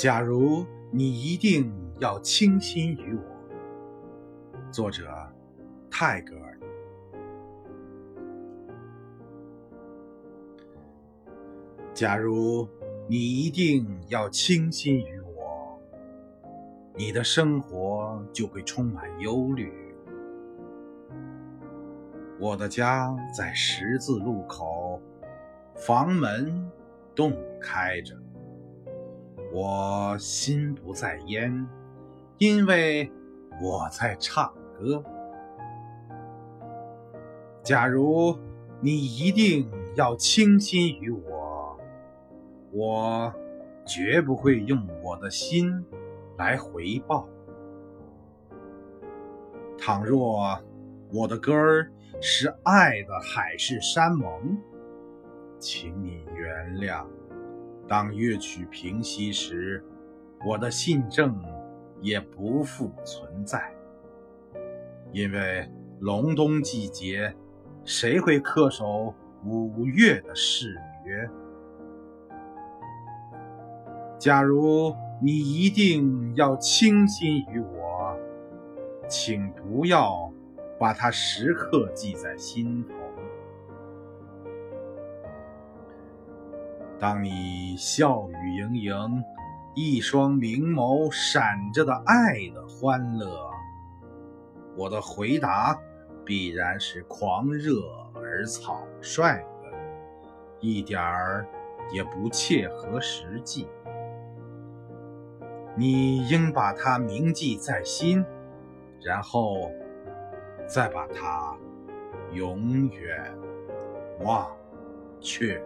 假如你一定要倾心于我，作者泰戈尔。假如你一定要倾心于我，你的生活就会充满忧虑。我的家在十字路口，房门洞开着。我心不在焉，因为我在唱歌。假如你一定要倾心于我，我绝不会用我的心来回报。倘若我的歌儿是爱的海誓山盟，请你原谅。当乐曲平息时，我的信证也不复存在，因为隆冬季节，谁会恪守五月的誓约？假如你一定要倾心于我，请不要把它时刻记在心头。当你笑语盈盈，一双明眸闪着的爱的欢乐，我的回答必然是狂热而草率的，一点儿也不切合实际。你应把它铭记在心，然后再把它永远忘却。